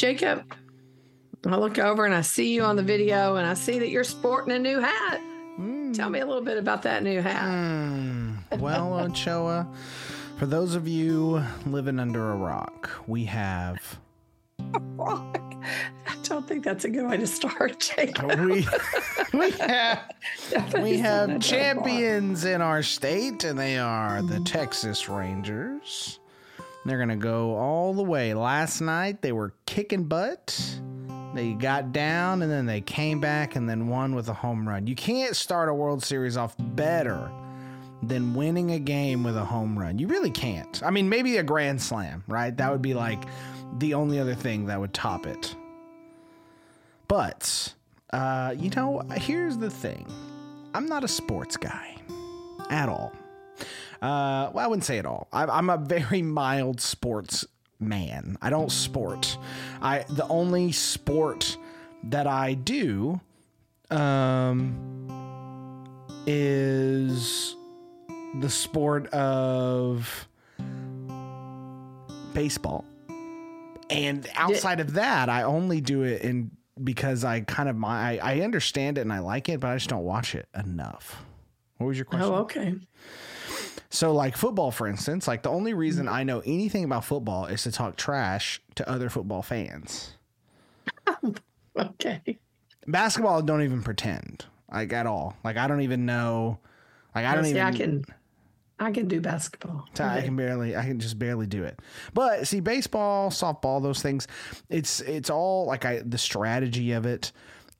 Jacob, I look over and I see you on the video and I see that you're sporting a new hat. Tell me a little bit about that new hat. Mm, well, Ochoa, for those of you living under a rock, we have Rock. I don't think that's a good way to start, Jacob. we we have we have champions in our state, and they are the Texas Rangers. They're gonna go all the way. Last night they were kicking butt. They got down and then they came back and then won with a home run. You can't start a World Series off better than winning a game with a home run. You really can't. I mean, maybe a grand slam, right? That would be like the only other thing that would top it. But, uh, you know, here's the thing I'm not a sports guy at all. Uh, well, I wouldn't say at all. I, I'm a very mild sports man. I don't sport. I the only sport that I do um, is the sport of baseball. And outside of that, I only do it in because I kind of my I, I understand it and I like it, but I just don't watch it enough. What was your question? Oh, okay. So, like football, for instance, like the only reason I know anything about football is to talk trash to other football fans. Okay. Basketball, don't even pretend like at all. Like I don't even know. Like I don't See, even. I can, I can do basketball. I can barely, I can just barely do it. But see, baseball, softball, those things, it's it's all like I the strategy of it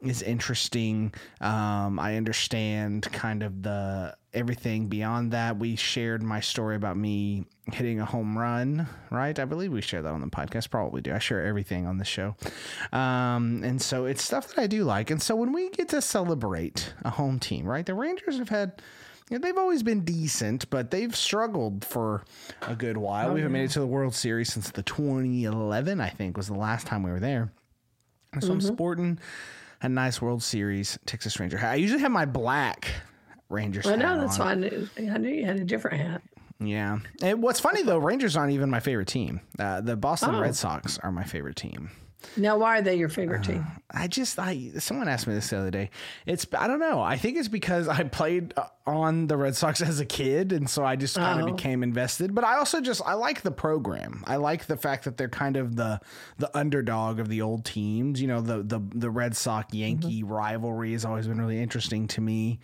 is interesting. Um, I understand kind of the everything beyond that. We shared my story about me hitting a home run, right? I believe we shared that on the podcast. Probably do. I share everything on the show, um, and so it's stuff that I do like. And so when we get to celebrate a home team, right? The Rangers have had. Yeah, they've always been decent, but they've struggled for a good while. we haven't made it to the World Series since the 2011, I think, was the last time we were there. So I'm sporting a nice World Series Texas Ranger hat. I usually have my black Rangers I know that's on. knew, I knew you had a different hat. Yeah. And what's funny though, Rangers aren't even my favorite team. Uh, the Boston Oh. Red Sox are my favorite team. Now, why are they your favorite team? I just I someone asked me this the other day. It's I don't know. I think it's because I played uh, on the Red Sox as a kid and so I just kind of Oh. became invested. But I also just I like the program. I like the fact that they're kind of the the underdog of the old teams. You know, the the the Red Sox Yankee rivalry has always been really interesting to me.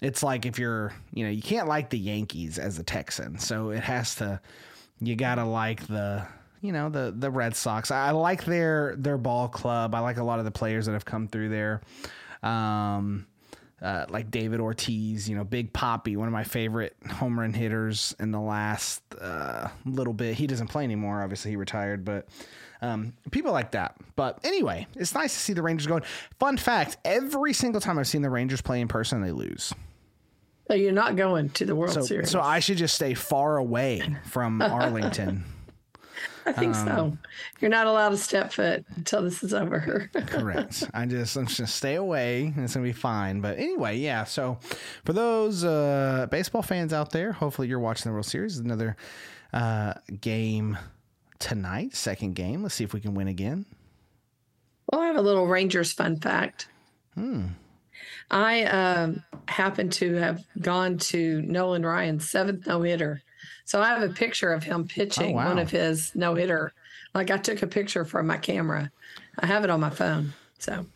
It's like if you're, you know, you can't like the Yankees as a Texan. So it has to you got to like the you know the the Red Sox. I, like their their ball club. I like a lot of the players that have come through there. Um, uh, like David Ortiz, you know, Big Papi, one of my favorite home run hitters in the last uh, little bit. He doesn't play anymore. Obviously, he retired, but um, people like that. But anyway, it's nice to see the Rangers going. Fun fact: every single time I've seen the Rangers play in person, they lose. So you're not going to the World So, Series. so I should just stay far away from Arlington. I think um, so. You're not allowed to step foot until this is over. Correct. I just I'm just gonna stay away it's gonna be fine. But anyway, yeah. So for those uh, baseball fans out there, hopefully you're watching the World Series. Another uh, game tonight, second game. Let's see if we can win again. well, I have a little Rangers fun fact. Hmm. I um, happen to have gone to Nolan Ryan's seventh no hitter. So I have a picture of him pitching Oh, wow. one of his no hitter. Like I took a picture from my camera. I have it on my phone. So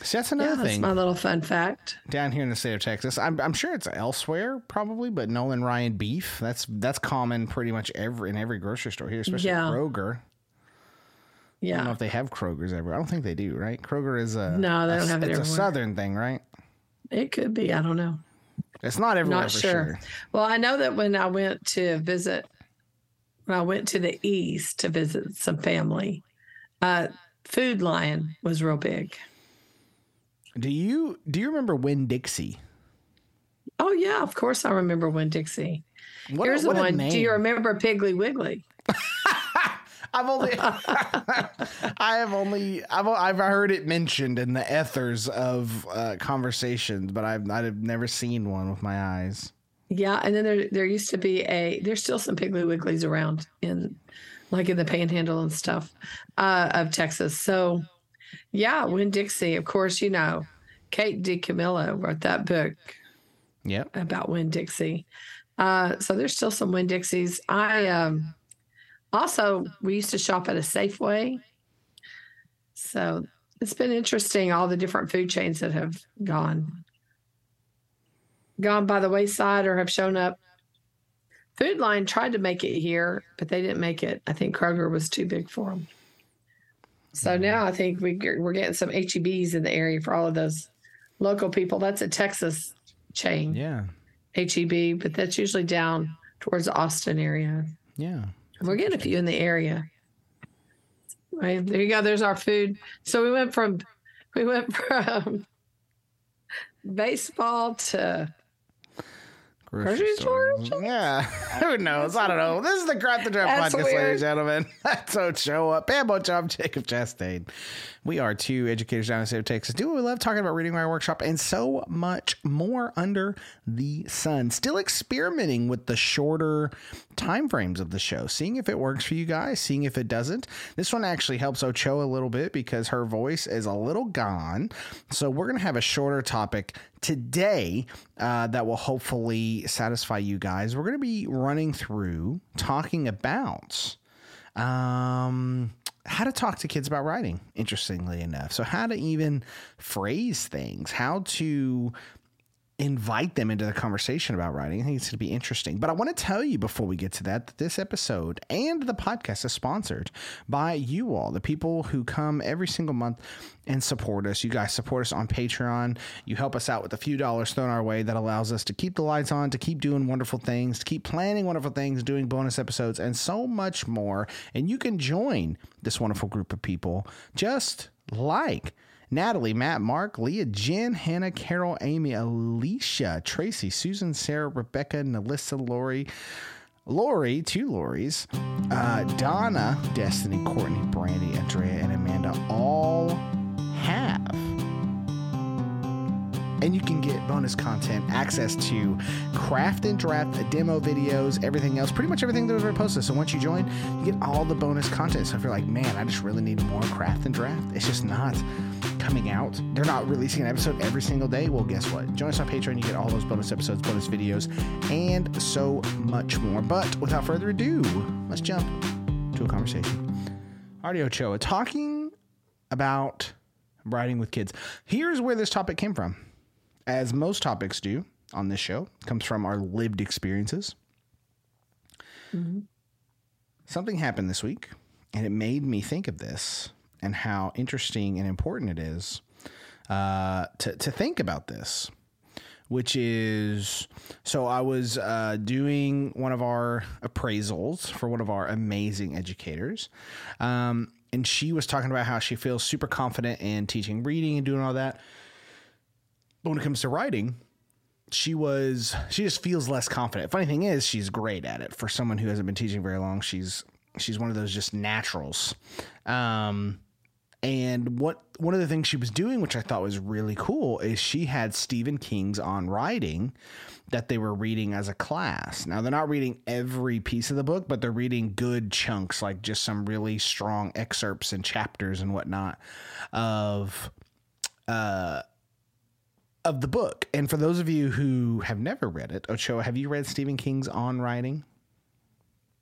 that's yeah, another that's thing my little fun fact. down here in the state of Texas. I'm, I'm sure it's elsewhere probably, but Nolan Ryan beef. That's that's common pretty much every in every grocery store here, especially Yeah. Kroger. Yeah, I don't know if they have Kroger's ever. I don't think they do, right? Kroger is a No, they don't have it It's a southern thing, right? It could be. I don't know. It's not everywhere Not for sure. sure. Well, I know that when I went to visit, when I went to the east to visit some family, uh, Food Lion was real big. Do you do you remember Winn Dixie? Oh yeah, of course I remember Winn Dixie. What, Here's what the a one. Do you remember Piggly Wiggly? I've only I have only I've I've heard it mentioned in the ethers of uh, conversations, but I've I've never seen one with my eyes. Yeah, and then there there used to be a there's still some Piggly Wigglies around in like in the panhandle and stuff uh, of Texas. So, yeah, Winn Dixie, of course, you know, Kate DiCamillo wrote that book Yeah. about Winn Dixie. Uh, so there's still some Winn Dixies. I um, also we used to shop at a Safeway. So it's been interesting all the different food chains that have gone gone by the wayside or have shown up. Food Lion tried to make it here, but they didn't make it. I think Kroger was too big for them. So mm-hmm. now I think we, we're getting some HEBs in the area for all of those local people. That's a Texas chain. Yeah. HEB, but that's usually down towards the Austin area. Yeah. We're getting a few in the area. Right, there you go. There's our food. So we went from we went from baseball to Grocery stores? Yeah. Who knows? I don't know. This is the Craft and Draft That's podcast, ladies and gentlemen. That's Ochoa, up. Bambo Job, Jacob Chastain. We are two educators down in the state of Texas. Do what we love talking about reading my workshop and so much more under the sun. Still experimenting with the shorter time frames of the show, seeing if it works for you guys, seeing if it doesn't. This one actually helps Ochoa a little bit because her voice is a little gone. So we're going to have a shorter topic today uh, that will hopefully satisfy you guys. We're going to be running through talking about um, how to talk to kids about writing, interestingly enough. So, how to even phrase things, how to invite them into the conversation about writing. I think it's going to be interesting. But I want to tell you before we get to that that this episode and the podcast is sponsored by you all, the people who come every single month and support us. You guys support us on Patreon. You help us out with a few dollars thrown our way that allows us to keep the lights on, to keep doing wonderful things, to keep planning wonderful things, doing bonus episodes, and so much more. And you can join this wonderful group of people just like Natalie, Matt, Mark, Leah, Jen, Hannah, Carol, Amy, Alicia, Tracy, Susan, Sarah, Rebecca, Nelissa, Lori, Lori, two Loris, uh, Donna, Destiny, Courtney, Brandy, Andrea, and Amanda all have. And you can get bonus content, access to craft and draft demo videos, everything else, pretty much everything that was ever posted. So once you join, you get all the bonus content. So if you're like, man, I just really need more craft and draft, it's just not coming out. They're not releasing an episode every single day. Well, guess what? Join us on Patreon. You get all those bonus episodes, bonus videos, and so much more. But without further ado, let's jump to a conversation. Artie Ochoa talking about writing with kids. Here's where this topic came from. As most topics do on this show, comes from our lived experiences. Something happened this week, and it made me think of this and how interesting and important it is uh, to, to think about this. Which is so I was uh, doing one of our appraisals for one of our amazing educators. Um, and she was talking about how she feels super confident in teaching reading and doing all that. But when it comes to writing, she was she just feels less confident. Funny thing is, she's great at it. For someone who hasn't been teaching very long, she's she's one of those just naturals. Um, and what one of the things she was doing, which I thought was really cool, is she had Stephen King's On Writing that they were reading as a class. Now they're not reading every piece of the book, but they're reading good chunks, like just some really strong excerpts and chapters and whatnot of uh of the book. And for those of you who have never read it, Ochoa, have you read Stephen King's On Writing?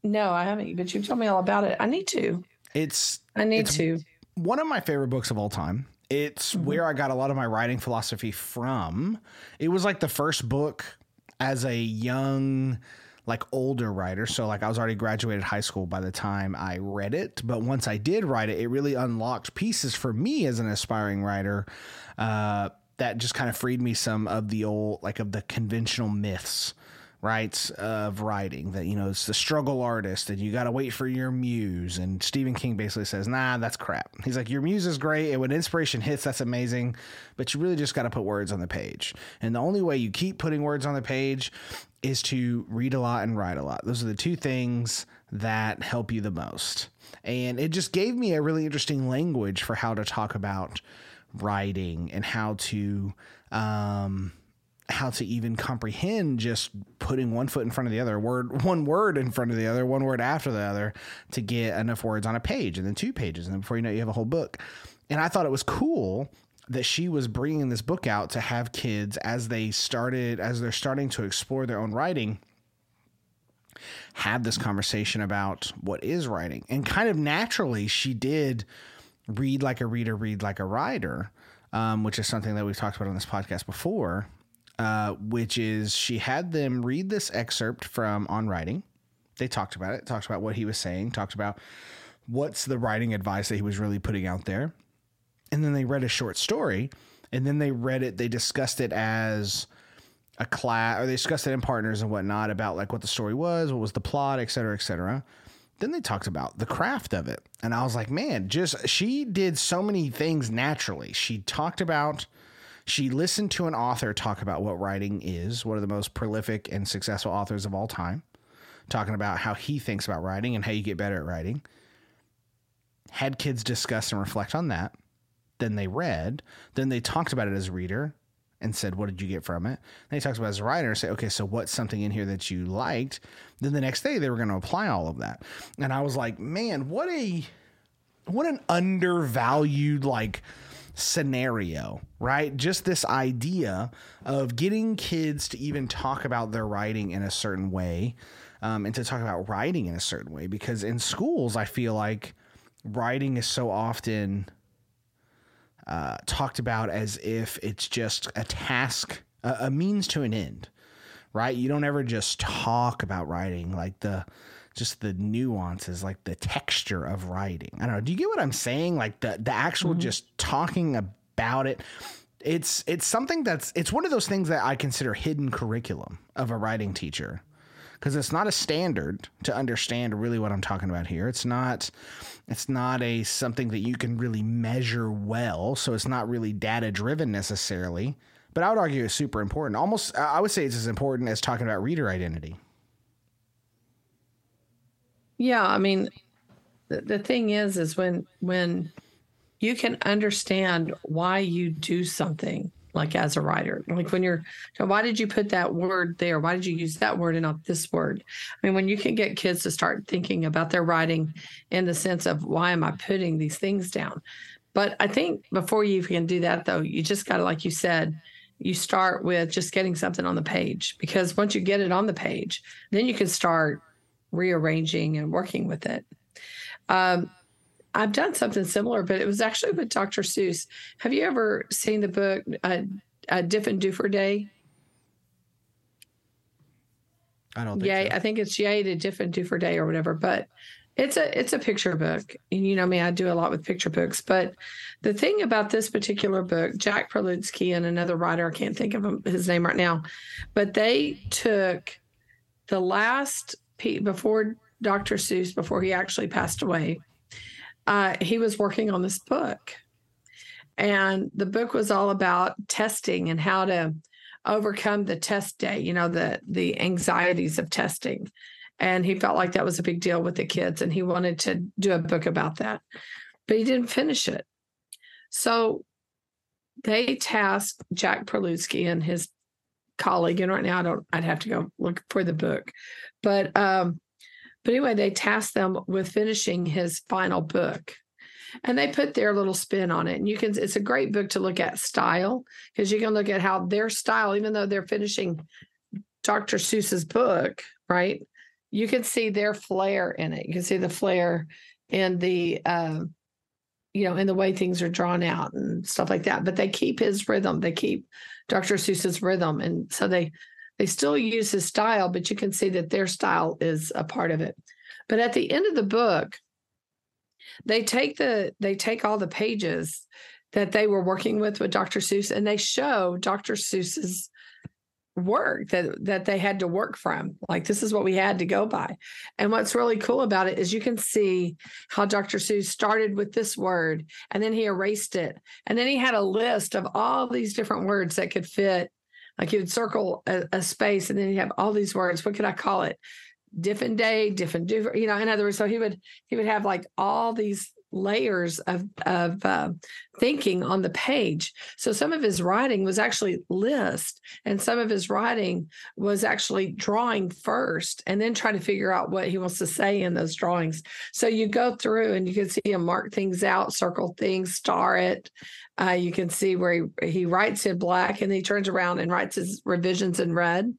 No, I haven't, but you told me all about it. I need to. It's I need It's- to. one of my favorite books of all time. It's where I got a lot of my writing philosophy from. It was like the first book as a young, like older writer. So, like, I was already graduated high school by the time I read it. But once I did write it, it really unlocked pieces for me as an aspiring writer uh, that just kind of freed me some of the old, like, of the conventional myths right of writing that you know it's the struggle artist and you got to wait for your muse. And stephen king basically says nah that's crap. He's like your muse is great. And when inspiration hits that's amazing. But you really just got to put words on the page. And the only way you keep putting words on the page is to read a lot and write a lot. Those are the two things that help you the most. And it just gave me a really interesting language for how to talk about writing and how to um how to even comprehend just putting one foot in front of the other word one word in front of the other one word after the other to get enough words on a page and then two pages. And then before you know it, you have a whole book. And i thought it was cool that she was bringing this book out to have kids as they started as they're starting to explore their own writing have this conversation about what is writing. And kind of naturally she did read like a reader read like a writer um, which is something that we've talked about on this podcast before uh, which is she had them read this excerpt from On Writing. They talked about it, talked about what he was saying, talked about what's the writing advice that he was really putting out there. And then they read a short story, and then they read it, they discussed it as a class, or they discussed it in partners and whatnot about like what the story was, what was the plot, et cetera, et cetera. Then they talked about the craft of it. And I was like, man, just she did so many things naturally. She talked about she listened to an author talk about what writing is, one of the most prolific and successful authors of all time, talking about how he thinks about writing and how you get better at writing. Had kids discuss and reflect on that. Then they read. Then they talked about it as a reader and said, What did you get from it? Then he talks about his writer and say, Okay, so what's something in here that you liked? Then the next day they were going to apply all of that. And I was like, Man, what a what an undervalued like scenario, right? Just this idea of getting kids to even talk about their writing in a certain way um, and to talk about writing in a certain way. Because in schools, I feel like writing is so often uh, talked about as if it's just a task, a, a means to an end, right? You don't ever just talk about writing like the just the nuances, like the texture of writing. I don't know. Do you get what I'm saying? Like the the actual mm-hmm. just talking about it. It's it's something that's it's one of those things that I consider hidden curriculum of a writing teacher because it's not a standard to understand really what I'm talking about here. It's not it's not a something that you can really measure well, so it's not really data driven necessarily. But I would argue it's super important. Almost I would say it's as important as talking about reader identity. Yeah, I mean, the, the thing is, is when when you can understand why you do something like as a writer. Like when you're why did you put that word there? Why did you use that word and not this word? I mean when you can get kids to start thinking about their writing in the sense of why am i putting these things down? But i think before you can do that though you just got to like you said you start with just getting something on the page. Because once you get it on the page then you can start rearranging and working with it. Um, I've done something similar, but it was actually with Dr. Seuss. Have you ever seen the book uh, uh, Diff'nd Day? I don't. Yay, so. I think it's Yay to Diff'nd Day or whatever. But it's a it's a picture book, and you know me, I do a lot with picture books. But the thing about this particular book, Jack Prelutsky and another writer, I can't think of his name right now, but they took the last before Dr. Seuss, before he actually passed away, uh, he was working on this book. And the book was all about testing and how to overcome the test day, you know, the the anxieties of testing. And he felt like that was a big deal with the kids and he wanted to do a book about that. But he didn't finish it. So they tasked Jack Prelutsky and his colleague, and right now I don't I'd have to go look for the book. But um, but anyway, they tasked them with finishing his final book. And they put their little spin on it. And you can, it's a great book to look at style because you can look at how their style, even though they're finishing Dr. Seuss's book, right? You can see their flair in it. You can see the flair in the, uh, you know, in the way things are drawn out and stuff like that. But they keep his rhythm. They keep Dr. Seuss's rhythm. And so they they still use his style, but you can see that their style is a part of it. But at the end of the book, they take the they take all the pages that they were working with with Dr. Seuss and they show Dr. Seuss's work that that they had to work from like this is what we had to go by and what's really cool about it is you can see how dr seuss started with this word and then he erased it and then he had a list of all these different words that could fit like he would circle a, a space and then he'd have all these words. What could I call it? Different day, different, different, you know, in other words, so he would he would have like all these layers of of uh, thinking on the page. So some of his writing was actually list, and some of his writing was actually drawing first, and then trying to figure out what he wants to say in those drawings. So you go through and you can see him mark things out, circle things, star it. Uh, you can see where he, he writes in black and he turns around and writes his revisions in red.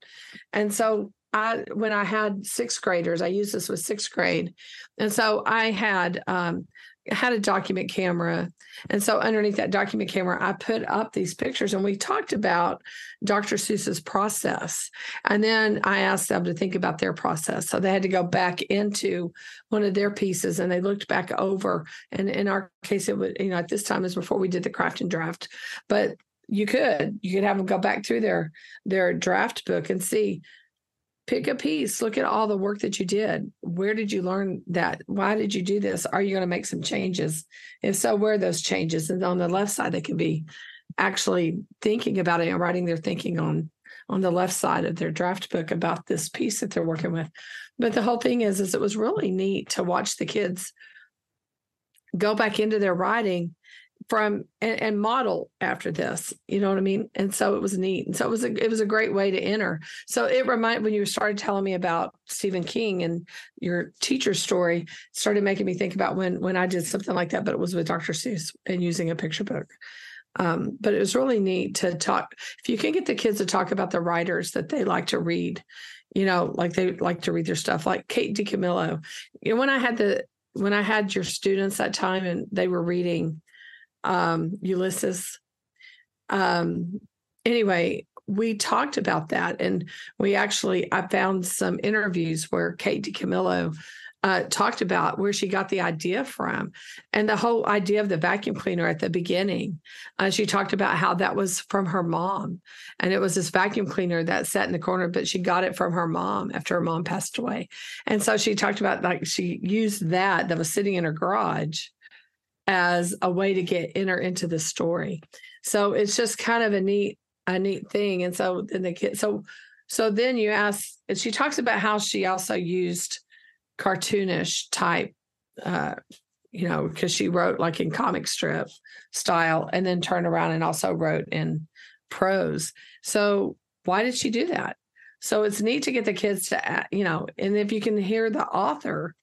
And so I when I had sixth graders, I used this with sixth grade, and so I had um, had a document camera, and so underneath that document camera, I put up these pictures, and we talked about Dr. Seuss's process, and then I asked them to think about their process. So they had to go back into one of their pieces, and they looked back over. And in our case, it would, you know at this time is before we did the craft and draft, but you could you could have them go back through their their draft book and see pick a piece look at all the work that you did. Where did you learn that? Why did you do this? Are you going to make some changes? If so where are those changes? And on the left side they can be actually thinking about it and writing their thinking on on the left side of their draft book about this piece that they're working with. But the whole thing is is it was really neat to watch the kids go back into their writing from and, and, model after this you know what i mean? And so it was neat. And so it was a, it was a great way to enter. So it reminded when you started telling me about stephen king and your teacher story started making me think about when when i did something like that but it was with dr seuss and using a picture book. Um, but it was really neat to talk if you can get the kids to talk about the writers that they like to read you know like they like to read their stuff like kate dicamillo. You know when i had the when i had your students that time and they were reading um, Ulysses. Um, anyway, we talked about that, and we actually I found some interviews where Kate DiCamillo uh, talked about where she got the idea from, and the whole idea of the vacuum cleaner at the beginning. Uh, she talked about how that was from her mom, and it was this vacuum cleaner that sat in the corner, but she got it from her mom after her mom passed away, and so she talked about like she used that that was sitting in her garage as a way to get enter into the story. So it's just kind of a neat a neat thing. And so then the kid so so then you ask and she talks about how she also used cartoonish type uh you know because she wrote like in comic strip style and then turned around and also wrote in prose so why did she do that so it's neat to get the kids to you know and if you can hear the author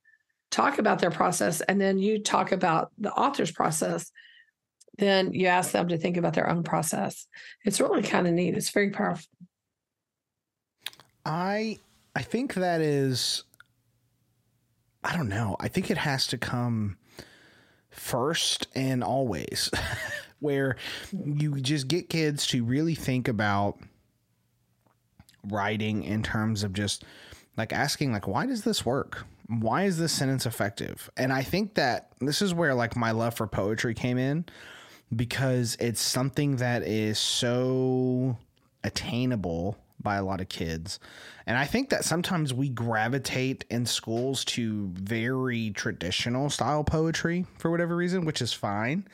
talk about their process and then you talk about the author's process then you ask them to think about their own process. It's really kind of neat. It's very powerful. I i think that is i don't know. I think it has to come first and always where you just get kids to really think about writing in terms of just like asking like why does this work why is this sentence effective? And I think that this is where like my love for poetry came in because it's something that is so attainable by a lot of kids. And I think that sometimes we gravitate in schools to very traditional style poetry for whatever reason, which is fine.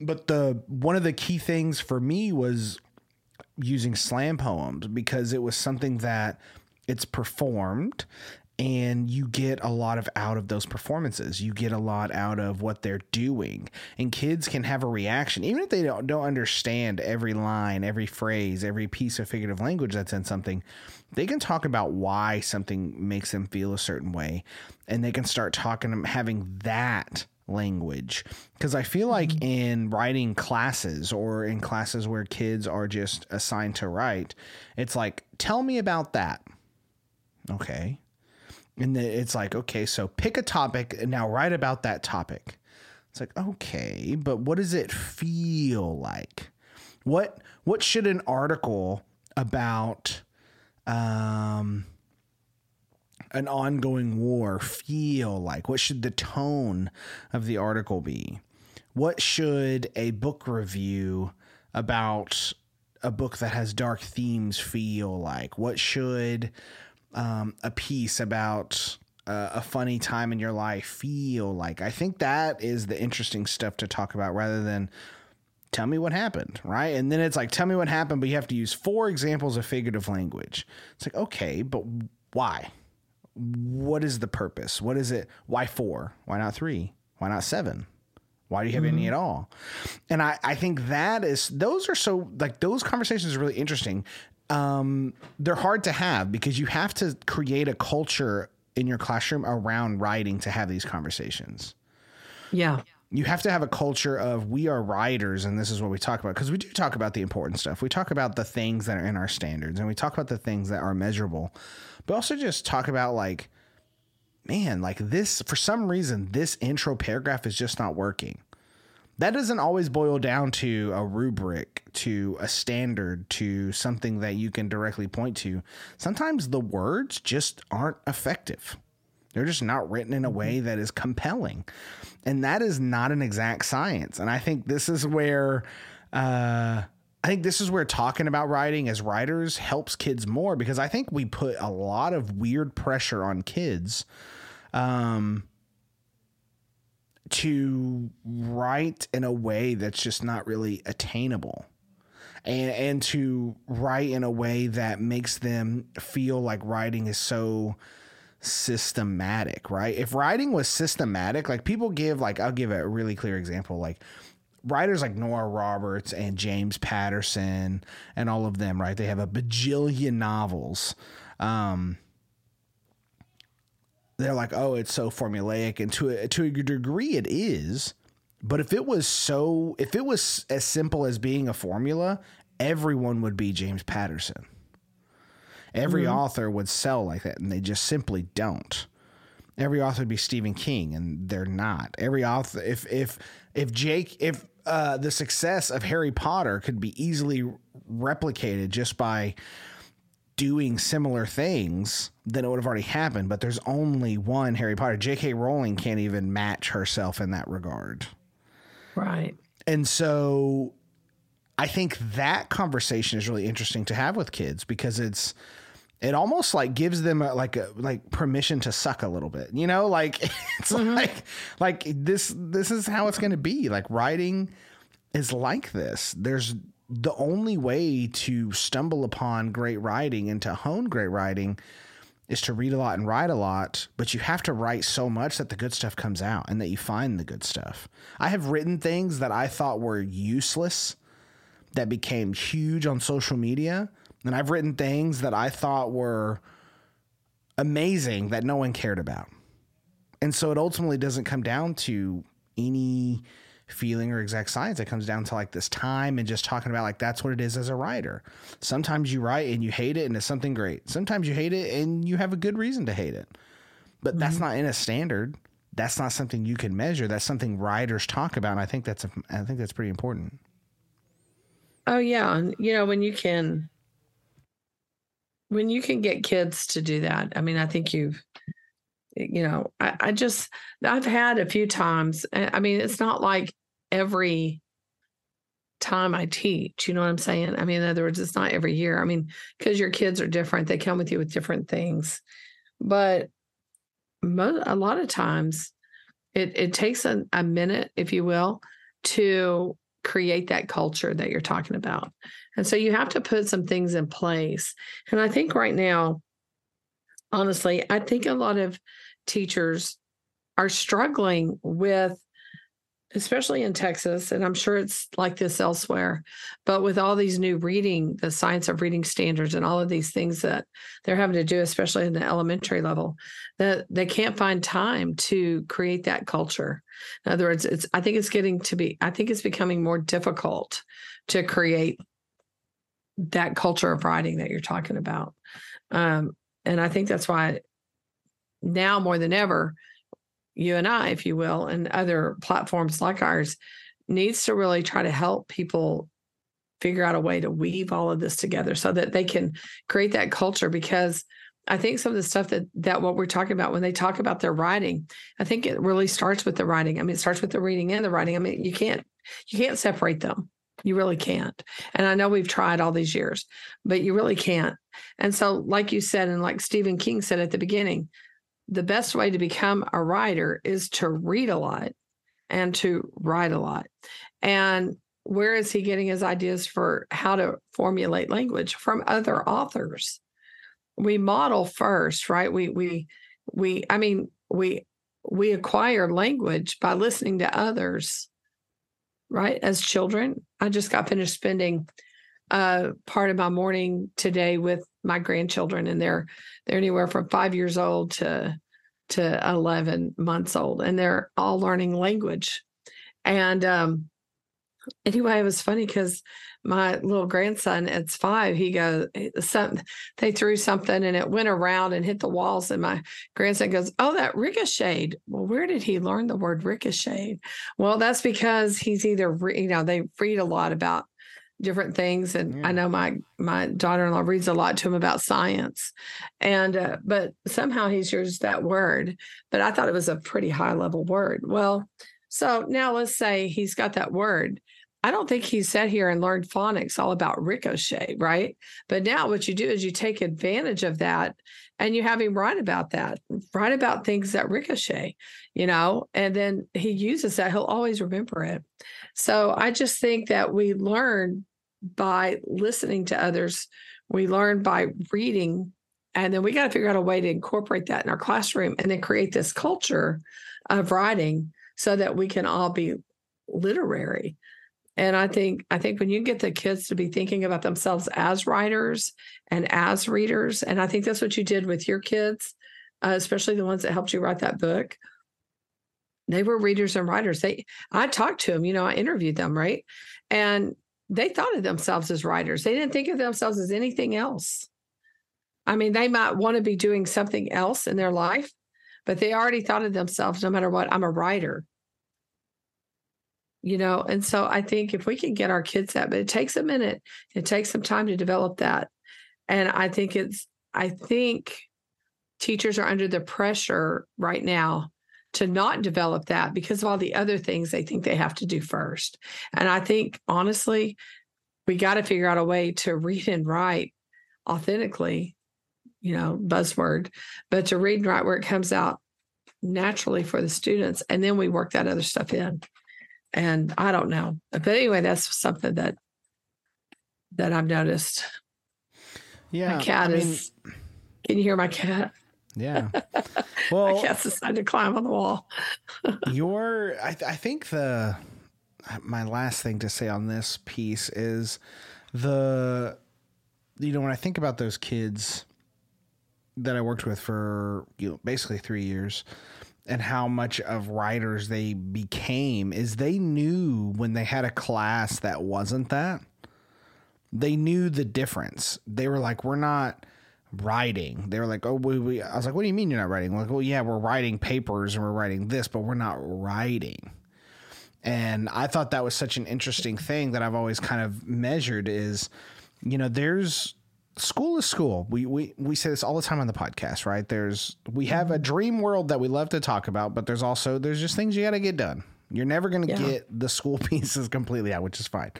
But the one of the key things for me was using slam poems because it was something that it's performed and you get a lot of out of those performances. You get a lot out of what they're doing, and kids can have a reaction, even if they don't, don't understand every line, every phrase, every piece of figurative language that's in something. They can talk about why something makes them feel a certain way, and they can start talking, having that language because I feel like mm-hmm. in writing classes or in classes where kids are just assigned to write, it's like, tell me about that. Okay and it's like okay so pick a topic and now write about that topic. It's like okay but what does it feel like? What what should an article about um an ongoing war feel like? What should the tone of the article be? What should a book review about a book that has dark themes feel like? What should um, a piece about uh, a funny time in your life feel like? I think that is the interesting stuff to talk about rather than tell me what happened, right? And then it's like, tell me what happened, but you have to use four examples of figurative language. It's like, okay, but why? what is the purpose? What is it? Why four? Why not three? Why not seven? Why do you have mm-hmm. any at all? And I, I think that is those are so like those conversations are really interesting. Um, they're hard to have because you have to create a culture in your classroom around writing to have these conversations. Yeah. You have to have a culture of we are writers and this is what we talk about because we do talk about the important stuff. We talk about the things that are in our standards and we talk about the things that are measurable, but also just talk about like man, like this, for some reason, this intro paragraph is just not working. That doesn't always boil down to a rubric, to a standard, to something that you can directly point to. Sometimes the words just aren't effective. They're just not written in a way that is compelling. And that is not an exact science. And I think this is where uh, I think this is where talking about writing as writers helps kids more because I think we put a lot of weird pressure on kids um, to write in a way that's just not really attainable. And, and to write in a way that makes them feel like writing is so systematic, right? If writing was systematic, like people give, like, I'll give a really clear example. Like, writers like Nora Roberts and James Patterson and all of them, right? They have a bajillion novels. Um, they're like, oh, it's so formulaic, and to a, to a degree, it is. But if it was so, if it was as simple as being a formula, everyone would be James Patterson. Every mm-hmm. author would sell like that, and they just simply don't. Every author would be Stephen King, and they're not. Every author, if if if Jake, if uh, the success of Harry Potter could be easily replicated just by doing similar things, then it would have already happened. But there's only one Harry Potter. J.K. Rowling can't even match herself in that regard. Right. And so I think that conversation is really interesting to have with kids because it's it almost like gives them a, like a like permission to suck a little bit you know like it's mm-hmm. like like this this is how it's going to be like writing is like this there's the only way to stumble upon great writing and to hone great writing is to read a lot and write a lot, but you have to write so much that the good stuff comes out and that you find the good stuff. I have written things that I thought were useless that became huge on social media and I've written things that I thought were amazing that no one cared about. And so it ultimately doesn't come down to any feeling or exact science. It comes down to like this time and just talking about like that's what it is as a writer. Sometimes you write and you hate it and it's something great. Sometimes you hate it and you have a good reason to hate it. But mm-hmm. that's not in a standard. That's not something you can measure. That's something writers talk about. And I think that's a, I think that's pretty important. Oh yeah, and you know when you can when you can get kids to do that, I mean, I think you've, you know, I, I just, I've had a few times. I mean, it's not like every time I teach, you know what I'm saying? I mean, in other words, it's not every year. I mean, because your kids are different, they come with you with different things. But a lot of times it, it takes a, a minute, if you will, to create that culture that you're talking about. And so you have to put some things in place. And I think right now, honestly, I think a lot of teachers are struggling with especially in Texas, and I'm sure it's like this elsewhere, but with all these new reading, the science of reading standards, and all of these things that they're having to do, especially in the elementary level, that they can't find time to create that culture. In other words, it's I think it's getting to be, I think it's becoming more difficult to create that culture of writing that you're talking about. Um, and I think that's why now more than ever, you and I, if you will, and other platforms like ours needs to really try to help people figure out a way to weave all of this together so that they can create that culture because I think some of the stuff that that what we're talking about when they talk about their writing, I think it really starts with the writing. I mean, it starts with the reading and the writing. I mean, you can't you can't separate them. You really can't. And I know we've tried all these years, but you really can't. And so, like you said, and like Stephen King said at the beginning, the best way to become a writer is to read a lot and to write a lot. And where is he getting his ideas for how to formulate language from other authors? We model first, right? We we we i mean we we acquire language by listening to others right as children i just got finished spending uh part of my morning today with my grandchildren and they're they're anywhere from five years old to to 11 months old and they're all learning language. And um anyway it was funny because my little grandson it's five he goes some they threw something and it went around and hit the walls and my grandson goes oh that ricocheted well where did he learn the word ricocheted well that's because he's either you know they read a lot about different things and yeah. i know my my daughter-in-law reads a lot to him about science and uh, but somehow he's used that word but i thought it was a pretty high level word well so now let's say he's got that word I don't think he sat here and learned phonics all about ricochet, right? But now what you do is you take advantage of that and you have him write about that, write about things that ricochet, you know, and then he uses that. He'll always remember it. So I just think that we learn by listening to others, we learn by reading, and then we got to figure out a way to incorporate that in our classroom and then create this culture of writing so that we can all be literary and I think I think when you get the kids to be thinking about themselves as writers and as readers, and I think that's what you did with your kids, uh, especially the ones that helped you write that book. They were readers and writers. They I talked to them, you know, I interviewed them, right? And they thought of themselves as writers. They didn't think of themselves as anything else. I mean, they might want to be doing something else in their life, but they already thought of themselves, no matter what, I'm a writer you know and so i think if we can get our kids that but it takes a minute it takes some time to develop that and i think it's i think teachers are under the pressure right now to not develop that because of all the other things they think they have to do first and i think honestly we got to figure out a way to read and write authentically you know buzzword but to read and write where it comes out naturally for the students and then we work that other stuff in and I don't know. But anyway, that's something that that I've noticed. Yeah, my cat I is. Mean, can you hear my cat? Yeah. Well, my cat's decided to climb on the wall. your, I, I think the my last thing to say on this piece is the, you know, when I think about those kids that I worked with for you know basically three years and how much of writers they became is they knew when they had a class that wasn't that they knew the difference they were like we're not writing they were like oh we, we i was like what do you mean you're not writing like well yeah we're writing papers and we're writing this but we're not writing and i thought that was such an interesting thing that i've always kind of measured is you know there's school is school. We we we say this all the time on the podcast, right? There's we have a mm-hmm. dream world that we love to talk about, but there's also there's just things you got to get done. You're never going to yeah. get the school pieces completely out, which is fine.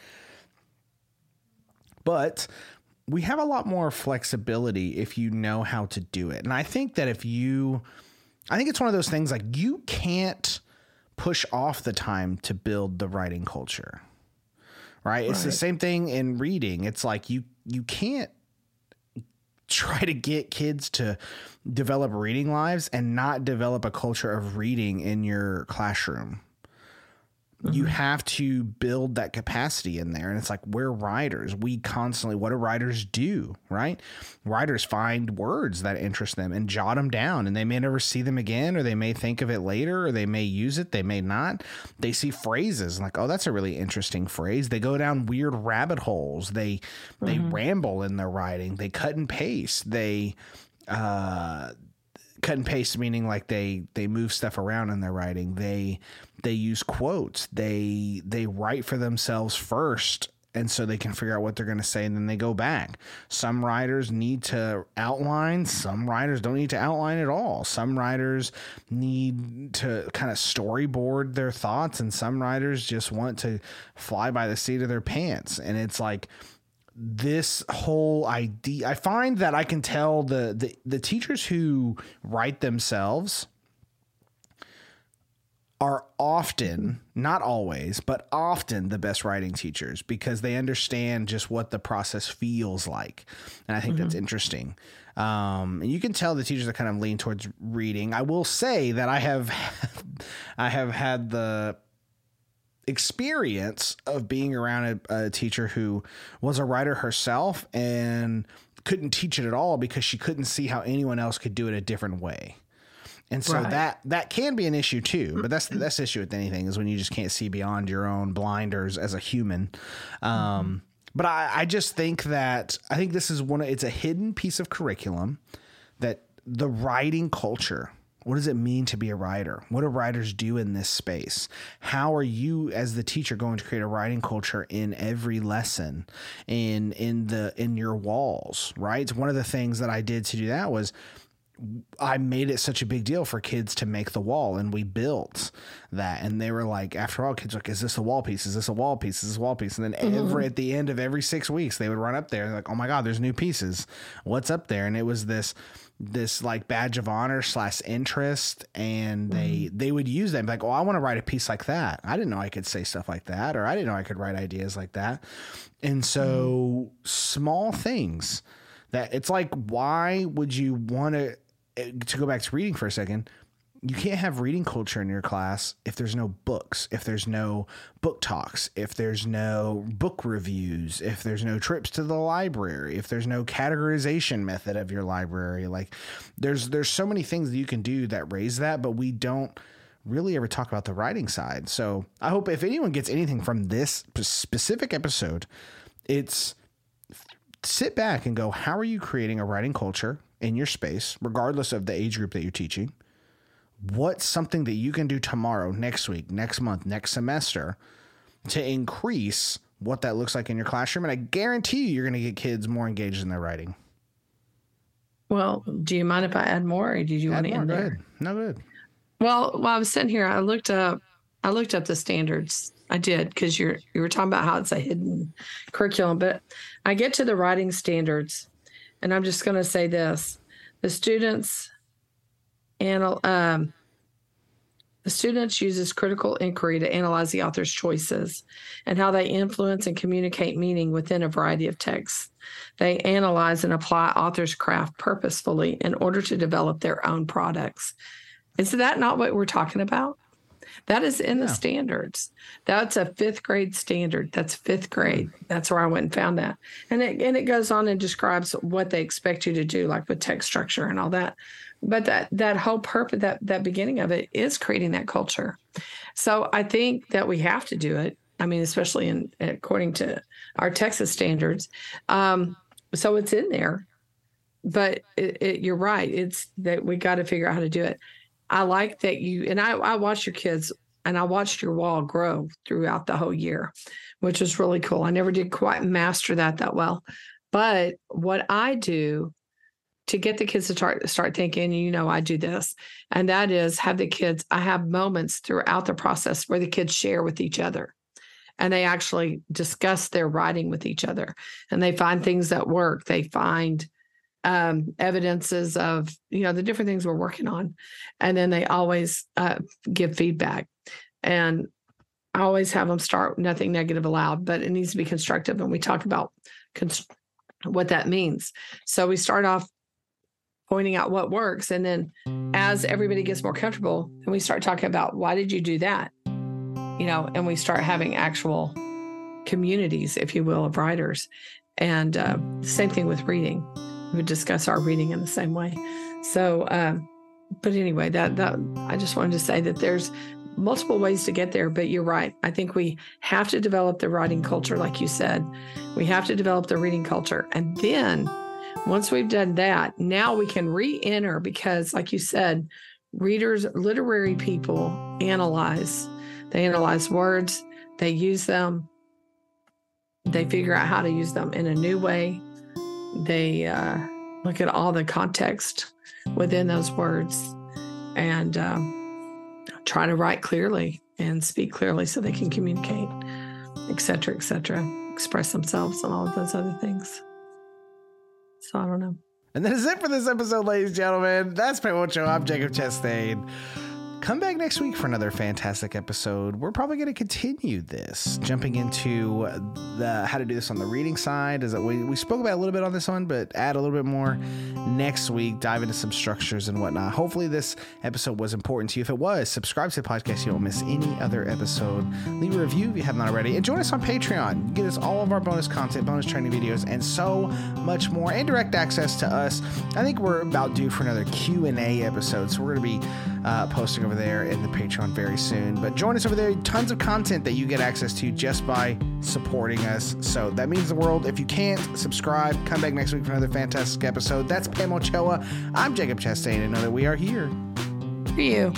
But we have a lot more flexibility if you know how to do it. And I think that if you I think it's one of those things like you can't push off the time to build the writing culture. Right? right? It's the same thing in reading. It's like you you can't try to get kids to develop reading lives and not develop a culture of reading in your classroom. Mm-hmm. You have to build that capacity in there. And it's like, we're writers. We constantly, what do writers do, right? Writers find words that interest them and jot them down, and they may never see them again, or they may think of it later, or they may use it, they may not. They see phrases like, oh, that's a really interesting phrase. They go down weird rabbit holes. They, mm-hmm. they ramble in their writing. They cut and paste. They, uh, cut and paste meaning like they they move stuff around in their writing they they use quotes. They they write for themselves first and so they can figure out what they're going to say and then they go back. Some writers need to outline some writers don't need to outline at all. Some writers need to kind of storyboard their thoughts and some writers just want to fly by the seat of their pants. And it's like this whole idea i find that i can tell the, the the teachers who write themselves are often, not always, but often the best writing teachers because they understand just what the process feels like. And I think mm-hmm. that's interesting. Um, and you can tell the teachers are kind of lean towards reading. I will say that I have, I have had the experience of being around a, a teacher who was a writer herself and couldn't teach it at all because she couldn't see how anyone else could do it a different way. And so right. that that can be an issue too. But that's that's the issue with anything is when you just can't see beyond your own blinders as a human. Um. But I, I just think that I think this is one. Of, it's a hidden piece of curriculum that the writing culture. What does it mean to be a writer? What do writers do in this space? How are you as the teacher going to create a writing culture in every lesson in in the in your walls, right? One of the things that I did to do that was I made it such a big deal for kids to make the wall, and we built that. And they were like, after all, kids like, "Is this a wall piece? Is this a wall piece? Is this a wall piece?" And then mm-hmm. every at the end of every six weeks, they would run up there and like, "Oh my god, there's new pieces. What's up there?" And it was this this like badge of honor slash interest and they mm-hmm. they would use them like oh i want to write a piece like that i didn't know i could say stuff like that or i didn't know i could write ideas like that and so mm-hmm. small things that it's like why would you want to Uh, to go back to reading for a second you can't have reading culture in your class if there's no books, if there's no book talks, if there's no book reviews, if there's no trips to the library, if there's no categorization method of your library. Like there's there's so many things that you can do that raise that, but we don't really ever talk about the writing side. So, I hope if anyone gets anything from this specific episode, it's sit back and go, how are you creating a writing culture in your space, regardless of the age group that you're teaching? what's something that you can do tomorrow, next week, next month, next semester to increase what that looks like in your classroom? And I guarantee you, you're going to get kids more engaged in their writing. Well, do you mind if I add more, or did you add want to end there? No good. Well, while I was sitting here, I looked up. I looked up the standards. I did because you're you were talking about how it's a hidden curriculum, but I get to the writing standards, and I'm just going to say this: the students Anal, um, the students uses critical inquiry to analyze the author's choices and how they influence and communicate meaning within a variety of texts. They analyze and apply author's craft purposefully in order to develop their own products. Is that not what we're talking about? That is in yeah. the standards. That's a fifth grade standard. That's fifth grade. That's where I went and found that. And it and it goes on and describes what they expect you to do, like with text structure and all that but that that whole purpose that that beginning of it is creating that culture so i think that we have to do it i mean especially in according to our texas standards um, so it's in there but it, it, you're right it's that we got to figure out how to do it i like that you and i i watch your kids and i watched your wall grow throughout the whole year which was really cool i never did quite master that that well but what i do to get the kids to start start thinking, you know, I do this, and that is have the kids. I have moments throughout the process where the kids share with each other, and they actually discuss their writing with each other, and they find things that work. They find um, evidences of you know the different things we're working on, and then they always uh, give feedback, and I always have them start nothing negative allowed, but it needs to be constructive, and we talk about. Const- what that means. So we start off pointing out what works. And then as everybody gets more comfortable, then we start talking about why did you do that? You know, and we start having actual communities, if you will, of writers. And uh, same thing with reading. We discuss our reading in the same way. So, uh, but anyway, that that I just wanted to say that there's multiple ways to get there, but you're right. I think we have to develop the writing culture, like you said. We have to develop the reading culture, and then once we've done that, now we can re enter because, like you said, readers, literary people analyze. They analyze words, they use them, they figure out how to use them in a new way. They uh, look at all the context within those words and um, try to write clearly and speak clearly so they can communicate, et cetera, et cetera, express themselves and all of those other things. So I don't know. And that is it for this episode, ladies and gentlemen. That's Pay Show. I'm Jacob Chastain. Come back next week for another fantastic episode. We're probably going to continue this, jumping into the how to do this on the reading side. Is that we, we spoke about a little bit on this one, but add a little bit more next week. Dive into some structures and whatnot. Hopefully, this episode was important to you. If it was, subscribe to the podcast. So you don't miss any other episode. Leave a review if you haven't already, and join us on Patreon. Get us all of our bonus content, bonus training videos, and so much more, and direct access to us. I think we're about due for another Q and A episode, so we're going to be uh, posting over there in the Patreon very soon. But join us over there. Tons of content that you get access to just by supporting us. So that means the world. If you can't subscribe, come back next week for another fantastic episode. That's Pam Ochoa. I'm Jacob Chastain, and know that we are here For you.